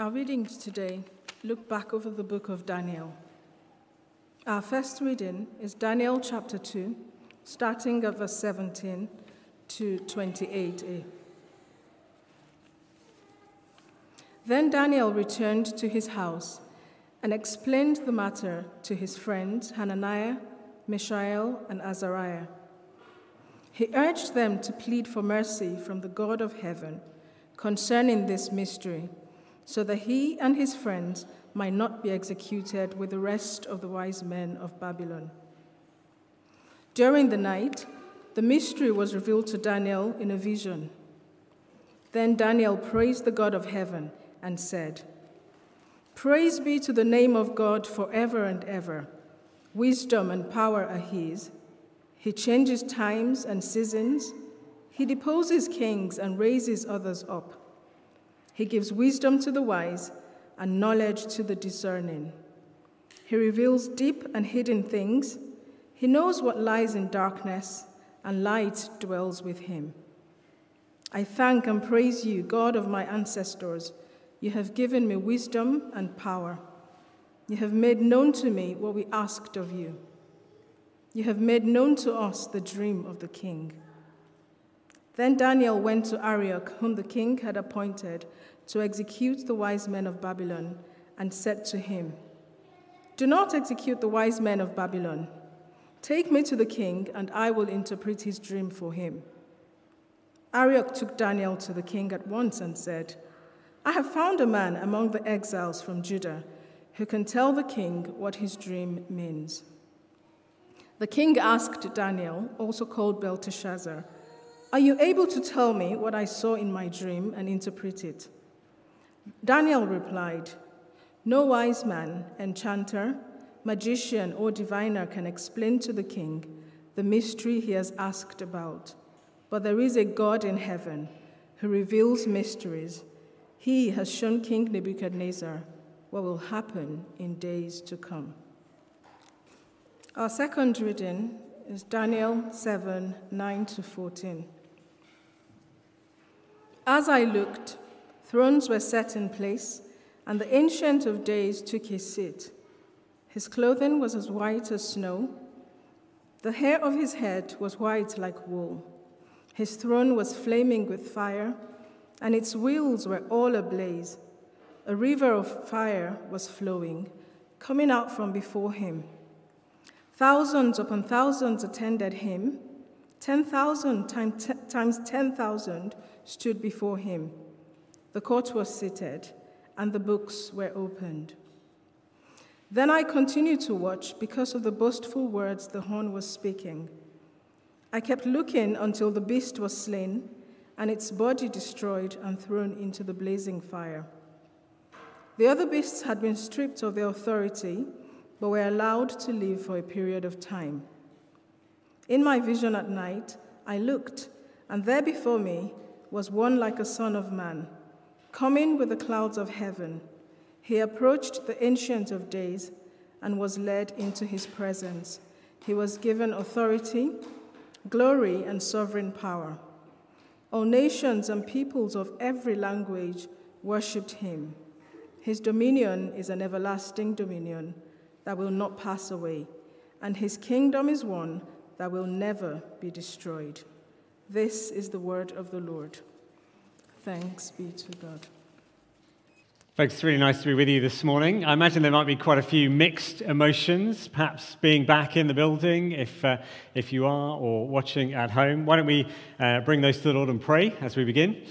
Our readings today look back over the book of Daniel. Our first reading is Daniel chapter 2, starting at verse 17 to 28a. Then Daniel returned to his house and explained the matter to his friends Hananiah, Mishael, and Azariah. He urged them to plead for mercy from the God of heaven concerning this mystery, so that he and his friends might not be executed with the rest of the wise men of Babylon. During the night, the mystery was revealed to Daniel in a vision. Then Daniel praised the God of heaven and said, Praise be to the name of God forever and ever. Wisdom and power are his. He changes times and seasons. He deposes kings and raises others up. He gives wisdom to the wise and knowledge to the discerning. He reveals deep and hidden things. He knows what lies in darkness, and light dwells with him. I thank and praise you, God of my ancestors. You have given me wisdom and power. You have made known to me what we asked of you. You have made known to us the dream of the king. Then Daniel went to Arioch, whom the king had appointed to execute the wise men of Babylon, and said to him, Do not execute the wise men of Babylon. Take me to the king, and I will interpret his dream for him. Arioch took Daniel to the king at once and said, I have found a man among the exiles from Judah who can tell the king what his dream means. The king asked Daniel, also called Belteshazzar, Are you able to tell me what I saw in my dream and interpret it? Daniel replied, No wise man, enchanter, magician, or diviner can explain to the king the mystery he has asked about. But there is a God in heaven who reveals mysteries. He has shown King Nebuchadnezzar what will happen in days to come. Our second reading is Daniel 7 9 to 14. As I looked, thrones were set in place, and the Ancient of Days took his seat. His clothing was as white as snow, the hair of his head was white like wool. His throne was flaming with fire, and its wheels were all ablaze. A river of fire was flowing, coming out from before him. Thousands upon thousands attended him. 10,000 times 10,000 stood before him. The court was seated, and the books were opened. Then I continued to watch because of the boastful words the horn was speaking. I kept looking until the beast was slain, and its body destroyed and thrown into the blazing fire. The other beasts had been stripped of their authority but were allowed to live for a period of time. In my vision at night, I looked, and there before me was one like a son of man, coming with the clouds of heaven. He approached the Ancient of Days and was led into his presence. He was given authority, glory, and sovereign power. All nations and peoples of every language worshipped him. His dominion is an everlasting dominion that will not pass away, and his kingdom is one that will never be destroyed. This is the word of the Lord. Thanks be to God. Folks, it's really nice to be with you this morning. I imagine there might be quite a few mixed emotions, perhaps being back in the building if, uh, if you are, or watching at home. Why don't we uh, bring those to the Lord and pray as we begin?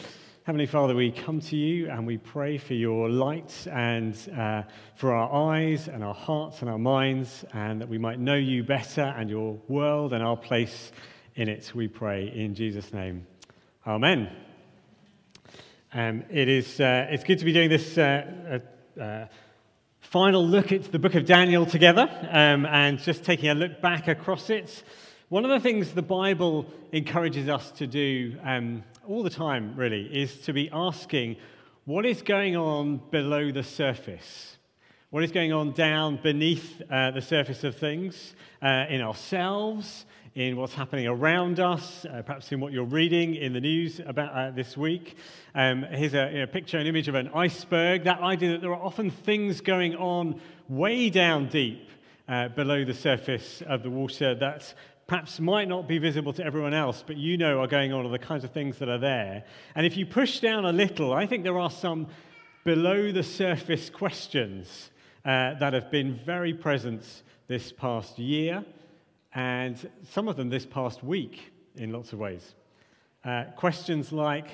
Heavenly Father, we come to you and we pray for your light and uh, for our eyes and our hearts and our minds, and that we might know you better and your world and our place in it. We pray in Jesus' name. Amen. Um, it is, uh, it's good to be doing this uh, uh, uh final look at the book of Daniel together um, and just taking a look back across it. One of the things the Bible encourages us to do um, all the time, really, is to be asking what is going on below the surface? What is going on down beneath uh, the surface of things uh, in ourselves, in what's happening around us, uh, perhaps in what you're reading in the news about uh, this week. Um, here's a you know, picture, an image of an iceberg. That idea that there are often things going on way down deep uh, below the surface of the water that perhaps might not be visible to everyone else, but you know are going on, are the kinds of things that are there. And if you push down a little, I think there are some below the surface questions uh, that have been very present this past year, and some of them this past week in lots of ways. Uh, questions like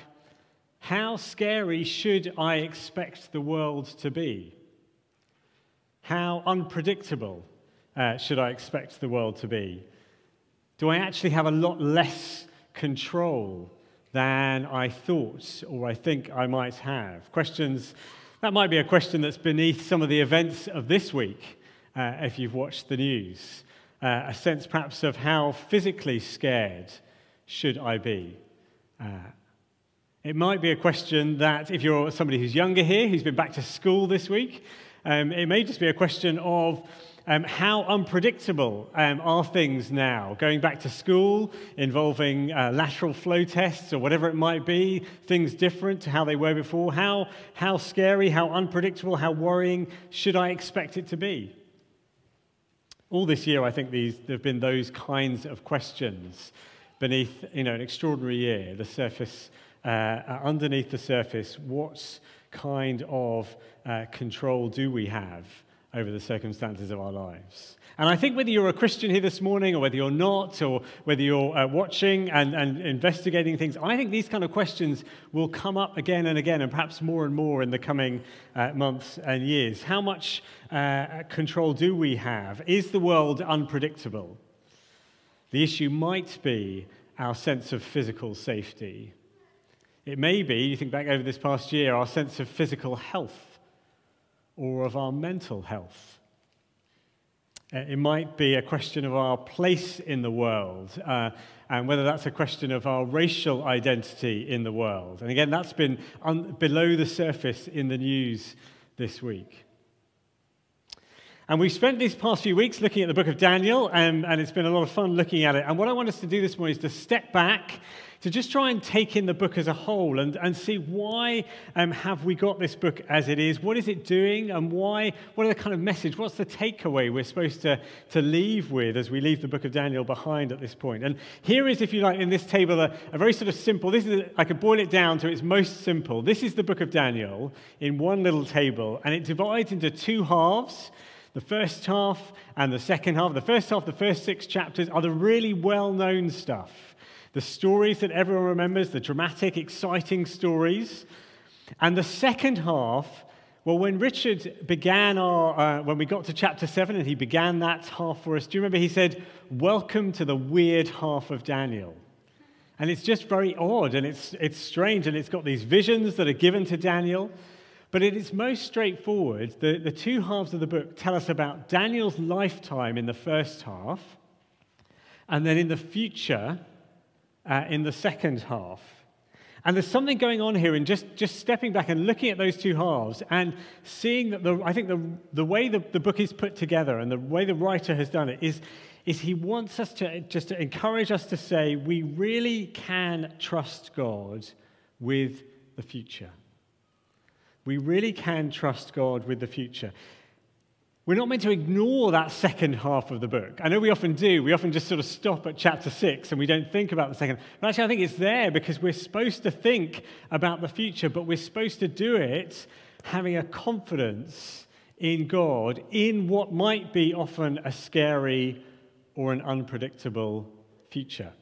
How scary should I expect the world to be? How unpredictable uh, should I expect the world to be? Do I actually have a lot less control than I thought or I think I might have? Questions, that might be a question that's beneath some of the events of this week uh, if you've watched the news. Uh, a sense perhaps of how physically scared should I be? Uh, it might be a question that if you're somebody who's younger here, who's been back to school this week, um, it may just be a question of um, how unpredictable um, are things now? Going back to school, involving uh, lateral flow tests or whatever it might be, things different to how they were before. How, how scary, how unpredictable, how worrying should I expect it to be? All this year, I think these, there have been those kinds of questions beneath you know, an extraordinary year, the surface, uh, uh underneath the surface, what kind of uh, control do we have over the circumstances of our lives. And I think whether you're a Christian here this morning or whether you're not, or whether you're uh, watching and, and investigating things, I think these kind of questions will come up again and again, and perhaps more and more in the coming uh, months and years. How much uh, control do we have? Is the world unpredictable? The issue might be our sense of physical safety. It may be, you think back over this past year, our sense of physical health or of our mental health. Uh, it might be a question of our place in the world, uh, and whether that's a question of our racial identity in the world. And again, that's been un- below the surface in the news this week. And we've spent these past few weeks looking at the book of Daniel, and, and it's been a lot of fun looking at it. And what I want us to do this morning is to step back to just try and take in the book as a whole and, and see why um, have we got this book as it is? What is it doing? And why? What are the kind of message? What's the takeaway we're supposed to, to leave with as we leave the book of Daniel behind at this point? And here is, if you like, in this table, a, a very sort of simple, this is, I could boil it down to its most simple. This is the book of Daniel in one little table, and it divides into two halves the first half and the second half. The first half, the first six chapters, are the really well known stuff. The stories that everyone remembers, the dramatic, exciting stories. And the second half, well, when Richard began our, uh, when we got to chapter 7 and he began that half for us, do you remember he said, Welcome to the weird half of Daniel? And it's just very odd and it's, it's strange and it's got these visions that are given to Daniel. But it is most straightforward. The, the two halves of the book tell us about Daniel's lifetime in the first half, and then in the future, uh, in the second half. And there's something going on here in just, just stepping back and looking at those two halves and seeing that the, I think the, the way the, the book is put together and the way the writer has done it is, is he wants us to just to encourage us to say we really can trust God with the future. We really can trust God with the future. We're not meant to ignore that second half of the book. I know we often do. We often just sort of stop at chapter six and we don't think about the second. But actually, I think it's there because we're supposed to think about the future, but we're supposed to do it having a confidence in God in what might be often a scary or an unpredictable future.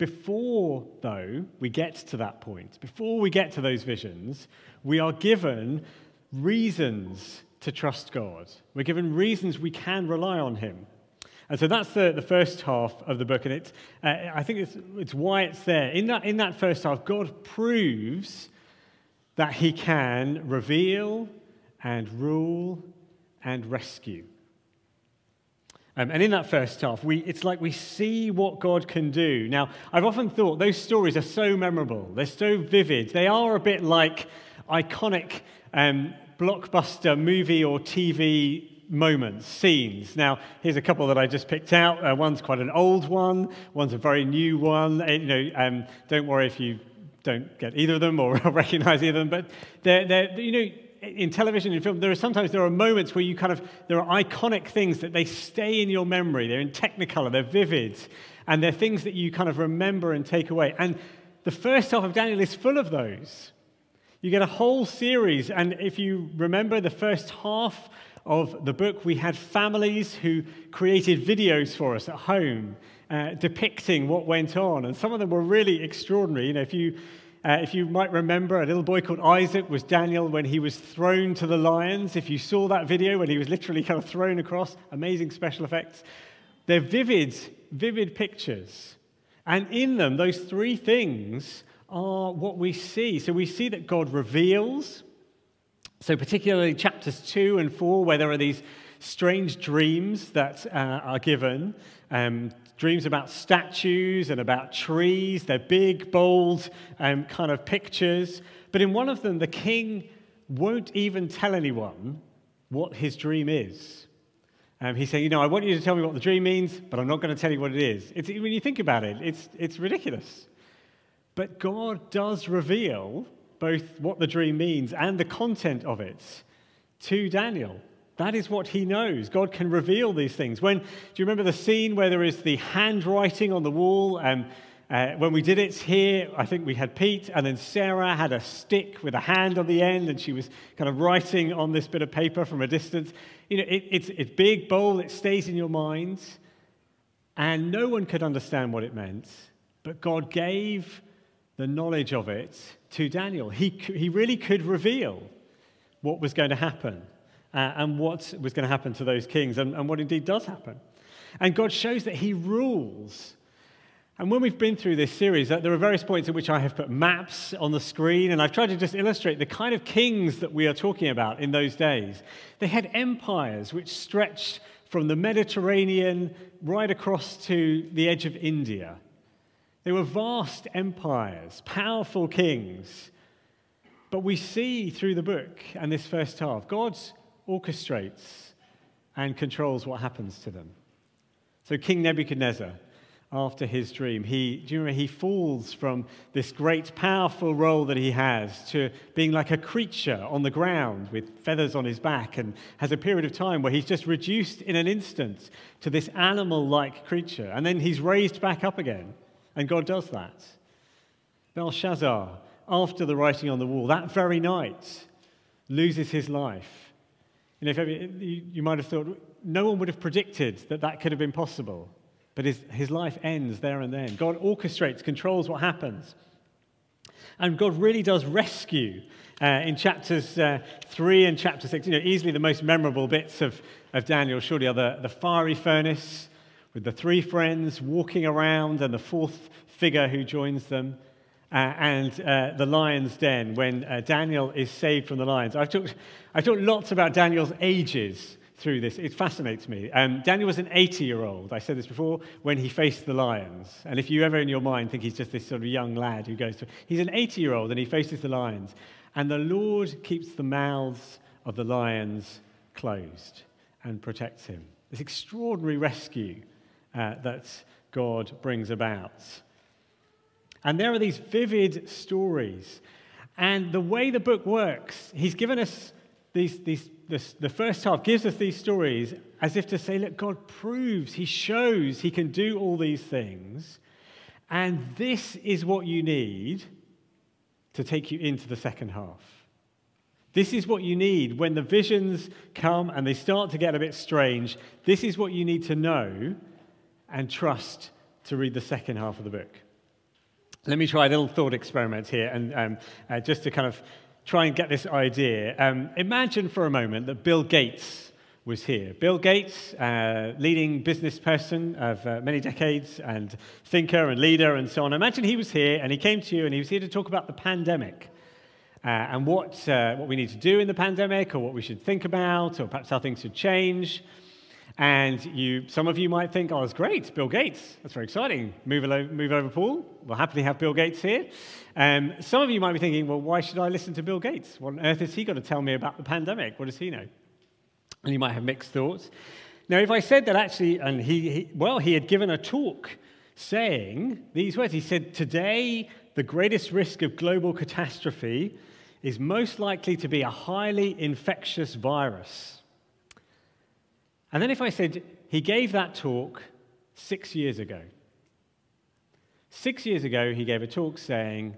Before, though, we get to that point, before we get to those visions, we are given reasons to trust God. We're given reasons we can rely on Him. And so that's the, the first half of the book, and it's, uh, I think it's, it's why it's there. In that, in that first half, God proves that He can reveal and rule and rescue. Um, and in that first half, we, it's like we see what God can do. Now, I've often thought those stories are so memorable, they're so vivid, they are a bit like iconic um, blockbuster movie or TV moments, scenes. Now, here's a couple that I just picked out. Uh, one's quite an old one, one's a very new one. Uh, you know, um, don't worry if you don't get either of them or recognize either of them, but they're, they're, you know, in television and film, there are sometimes there are moments where you kind of there are iconic things that they stay in your memory. They're in Technicolor, they're vivid, and they're things that you kind of remember and take away. And the first half of Daniel is full of those. You get a whole series, and if you remember the first half of the book, we had families who created videos for us at home uh, depicting what went on, and some of them were really extraordinary. You know, if you uh, if you might remember, a little boy called Isaac was Daniel when he was thrown to the lions. If you saw that video when he was literally kind of thrown across, amazing special effects. They're vivid, vivid pictures. And in them, those three things are what we see. So we see that God reveals. So, particularly chapters 2 and 4, where there are these strange dreams that uh, are given. Um, dreams about statues and about trees. They're big, bold um, kind of pictures. But in one of them, the king won't even tell anyone what his dream is. Um, he's saying, You know, I want you to tell me what the dream means, but I'm not going to tell you what it is. It's, when you think about it, it's, it's ridiculous. But God does reveal both what the dream means and the content of it to Daniel. That is what he knows. God can reveal these things. When, do you remember the scene where there is the handwriting on the wall? And uh, when we did it here, I think we had Pete, and then Sarah had a stick with a hand on the end, and she was kind of writing on this bit of paper from a distance. You know, it, it's, it's big, bold, it stays in your mind, and no one could understand what it meant, but God gave the knowledge of it to Daniel. He, he really could reveal what was going to happen uh, and what was going to happen to those kings and, and what indeed does happen. And God shows that He rules. And when we've been through this series, there are various points at which I have put maps on the screen, and I've tried to just illustrate the kind of kings that we are talking about in those days. They had empires which stretched from the Mediterranean right across to the edge of India. They were vast empires, powerful kings. But we see through the book and this first half, God's orchestrates and controls what happens to them. So, King Nebuchadnezzar, after his dream, he, do you remember, he falls from this great, powerful role that he has to being like a creature on the ground with feathers on his back and has a period of time where he's just reduced in an instant to this animal like creature. And then he's raised back up again. And God does that. Belshazzar, after the writing on the wall, that very night, loses his life you know, if ever, you might have thought, no one would have predicted that that could have been possible. But his, his life ends there and then. God orchestrates, controls what happens. And God really does rescue uh, in chapters uh, 3 and chapter 6. You know, easily the most memorable bits of, of Daniel, surely, are the, the fiery furnace with the three friends walking around and the fourth figure who joins them uh, and uh, the lion's den when uh, Daniel is saved from the lions. I've talked, I've talked lots about Daniel's ages through this. It fascinates me. Um, Daniel was an 80 year old, I said this before, when he faced the lions. And if you ever in your mind think he's just this sort of young lad who goes to, he's an 80 year old and he faces the lions. And the Lord keeps the mouths of the lions closed and protects him. This extraordinary rescue uh, that God brings about. And there are these vivid stories. And the way the book works, he's given us these, these, this, the first half gives us these stories as if to say, look, God proves, he shows he can do all these things. And this is what you need to take you into the second half. This is what you need when the visions come and they start to get a bit strange. This is what you need to know and trust to read the second half of the book. Let me try a little thought experiment here, and um, uh, just to kind of try and get this idea. Um, imagine for a moment that Bill Gates was here. Bill Gates, uh, leading business person of uh, many decades, and thinker and leader, and so on. Imagine he was here, and he came to you, and he was here to talk about the pandemic. Uh, and what, uh, what we need to do in the pandemic, or what we should think about, or perhaps how things should change. And you, some of you might think, oh, it's great, Bill Gates. That's very exciting. Move, move over, Paul. We'll happily have Bill Gates here. Um, some of you might be thinking, well, why should I listen to Bill Gates? What on earth has he got to tell me about the pandemic? What does he know? And you might have mixed thoughts. Now, if I said that actually, and he, he well, he had given a talk saying these words. He said, Today, the greatest risk of global catastrophe is most likely to be a highly infectious virus. And then if I said, He gave that talk six years ago. Six years ago, he gave a talk saying,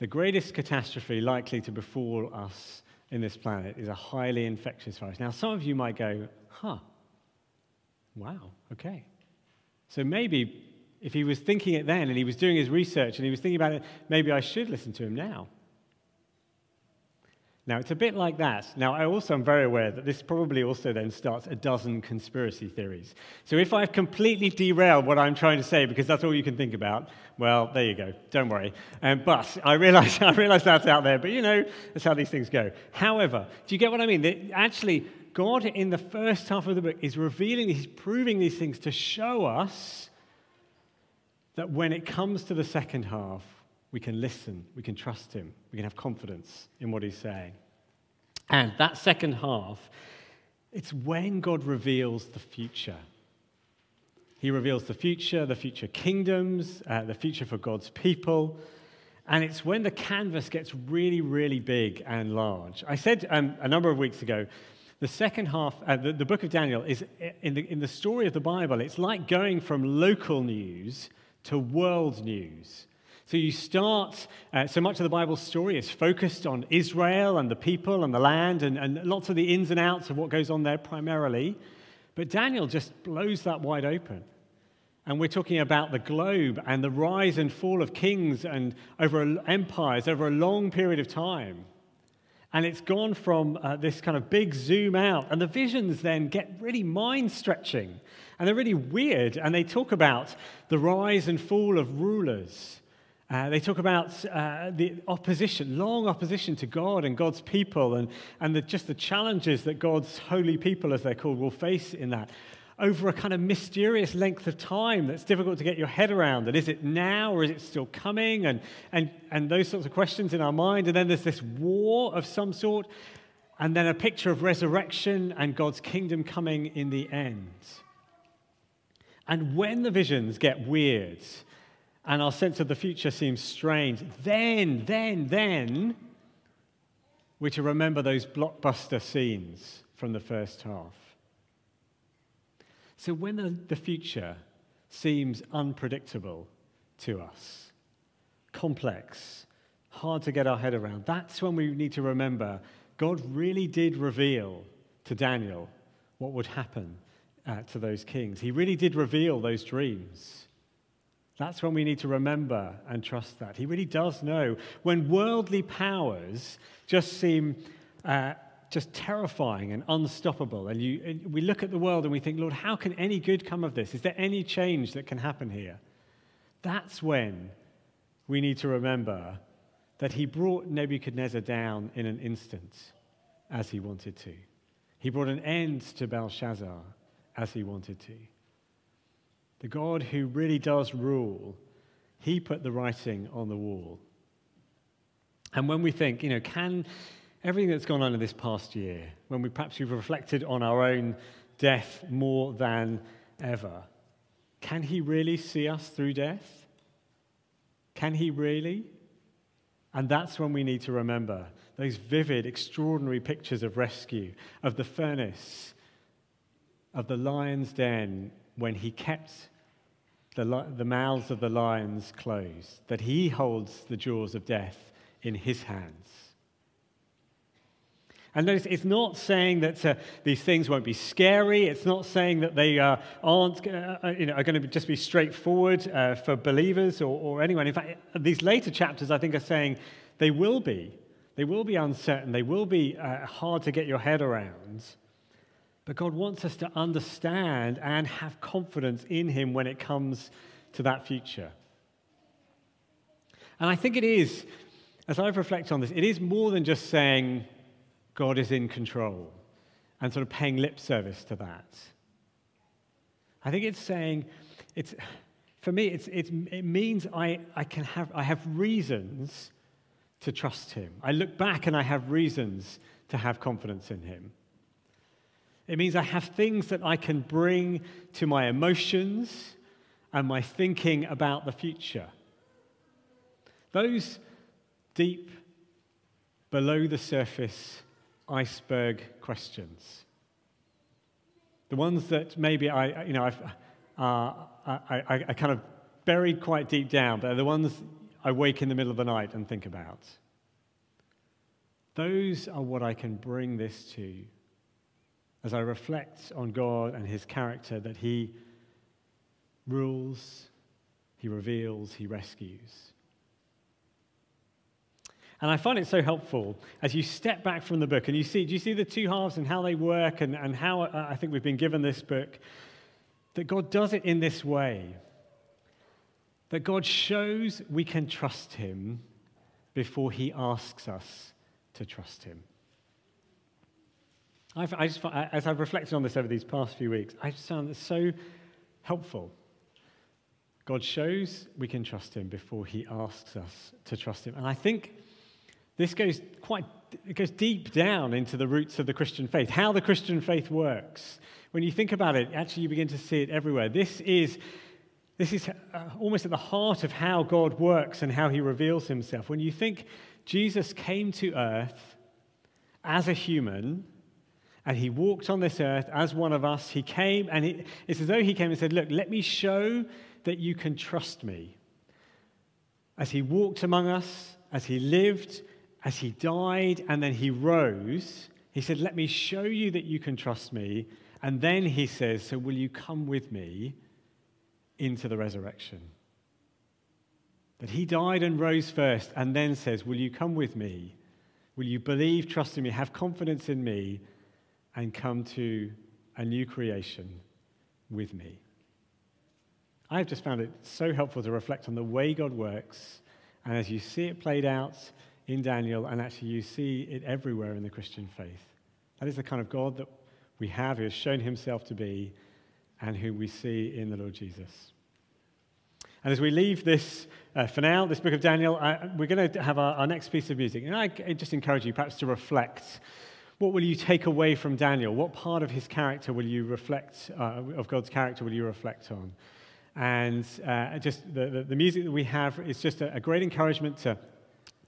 The greatest catastrophe likely to befall us in this planet is a highly infectious virus. Now, some of you might go, Huh, wow, okay. So maybe if he was thinking it then and he was doing his research and he was thinking about it, maybe I should listen to him now. Now, it's a bit like that. Now, I also am very aware that this probably also then starts a dozen conspiracy theories. So, if I've completely derailed what I'm trying to say because that's all you can think about, well, there you go. Don't worry. Um, but I realize, I realize that's out there, but you know, that's how these things go. However, do you get what I mean? That actually, God in the first half of the book is revealing, he's proving these things to show us that when it comes to the second half, we can listen, we can trust him, we can have confidence in what he's saying. And that second half, it's when God reveals the future. He reveals the future, the future kingdoms, uh, the future for God's people. And it's when the canvas gets really, really big and large. I said um, a number of weeks ago, the second half, uh, the, the book of Daniel, is in the, in the story of the Bible, it's like going from local news to world news. So you start, uh, so much of the Bible story is focused on Israel and the people and the land and, and lots of the ins and outs of what goes on there primarily. But Daniel just blows that wide open. And we're talking about the globe and the rise and fall of kings and over empires over a long period of time. And it's gone from uh, this kind of big zoom out. And the visions then get really mind stretching. And they're really weird. And they talk about the rise and fall of rulers. Uh, they talk about uh, the opposition, long opposition to God and God's people, and, and the, just the challenges that God's holy people, as they're called, will face in that over a kind of mysterious length of time that's difficult to get your head around. And is it now or is it still coming? And, and, and those sorts of questions in our mind. And then there's this war of some sort, and then a picture of resurrection and God's kingdom coming in the end. And when the visions get weird and our sense of the future seems strange, then, then, then, we're to remember those blockbuster scenes from the first half. So when the, future seems unpredictable to us, complex, hard to get our head around, that's when we need to remember God really did reveal to Daniel what would happen uh, to those kings. He really did reveal those dreams. That's when we need to remember and trust that. He really does know. When worldly powers just seem uh, just terrifying and unstoppable. And, you, and we look at the world and we think, Lord, how can any good come of this? Is there any change that can happen here? That's when we need to remember that he brought Nebuchadnezzar down in an instant as he wanted to. He brought an end to Belshazzar as he wanted to. The God who really does rule, he put the writing on the wall. And when we think, you know, can everything that's gone on in this past year, when we perhaps we've reflected on our own death more than ever, can he really see us through death? Can he really? And that's when we need to remember those vivid, extraordinary pictures of rescue, of the furnace, of the lion's den, when he kept the, the mouths of the lions closed, that he holds the jaws of death in his hands. And notice, it's not saying that uh, these things won't be scary. It's not saying that they uh, aren't, uh, uh you know, are going to just be straightforward uh, for believers or, or anyone. In fact, these later chapters, I think, are saying they will be. They will be uncertain. They will be uh, hard to get your head around. But God wants us to understand and have confidence in Him when it comes to that future. And I think it is, as I've reflected on this, it is more than just saying, God is in control and sort of paying lip service to that. I think it's saying, it's, for me, it's, it's, it means I, I, can have, I have reasons to trust him. I look back and I have reasons to have confidence in him. It means I have things that I can bring to my emotions and my thinking about the future. Those deep, below the surface iceberg questions. The ones that maybe I, you know, I've, uh, I, I, I kind of buried quite deep down, but are the ones I wake in the middle of the night and think about. Those are what I can bring this to as I reflect on God and his character that he rules, he reveals, he rescues. And I find it so helpful as you step back from the book and you see, do you see the two halves and how they work and, and how uh, I think we've been given this book? That God does it in this way. That God shows we can trust Him before He asks us to trust Him. I've, I just, as I've reflected on this over these past few weeks, I've just found this so helpful. God shows we can trust Him before He asks us to trust Him. And I think this goes quite it goes deep down into the roots of the Christian faith, how the Christian faith works. When you think about it, actually you begin to see it everywhere. This is this is uh, almost at the heart of how God works and how he reveals himself. When you think Jesus came to earth as a human and he walked on this earth as one of us, he came and he, it's as though he came and said, Look, let me show that you can trust me. As he walked among us, as he lived, as he died and then he rose, he said, Let me show you that you can trust me. And then he says, So will you come with me into the resurrection? That he died and rose first, and then says, Will you come with me? Will you believe, trust in me, have confidence in me, and come to a new creation with me? I've just found it so helpful to reflect on the way God works. And as you see it played out in Daniel, and actually you see it everywhere in the Christian faith. That is the kind of God that we have, who has shown himself to be, and who we see in the Lord Jesus. And as we leave this uh, for now, this book of Daniel, uh, we're going to have our, our, next piece of music. And I just encourage you perhaps to reflect. What will you take away from Daniel? What part of his character will you reflect, uh, of God's character will you reflect on? And uh, just the, the, the, music that we have is just a, a great encouragement to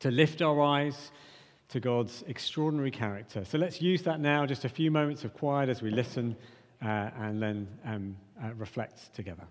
to lift our eyes to God's extraordinary character. So let's use that now, just a few moments of quiet as we listen uh, and then um, uh, reflect together.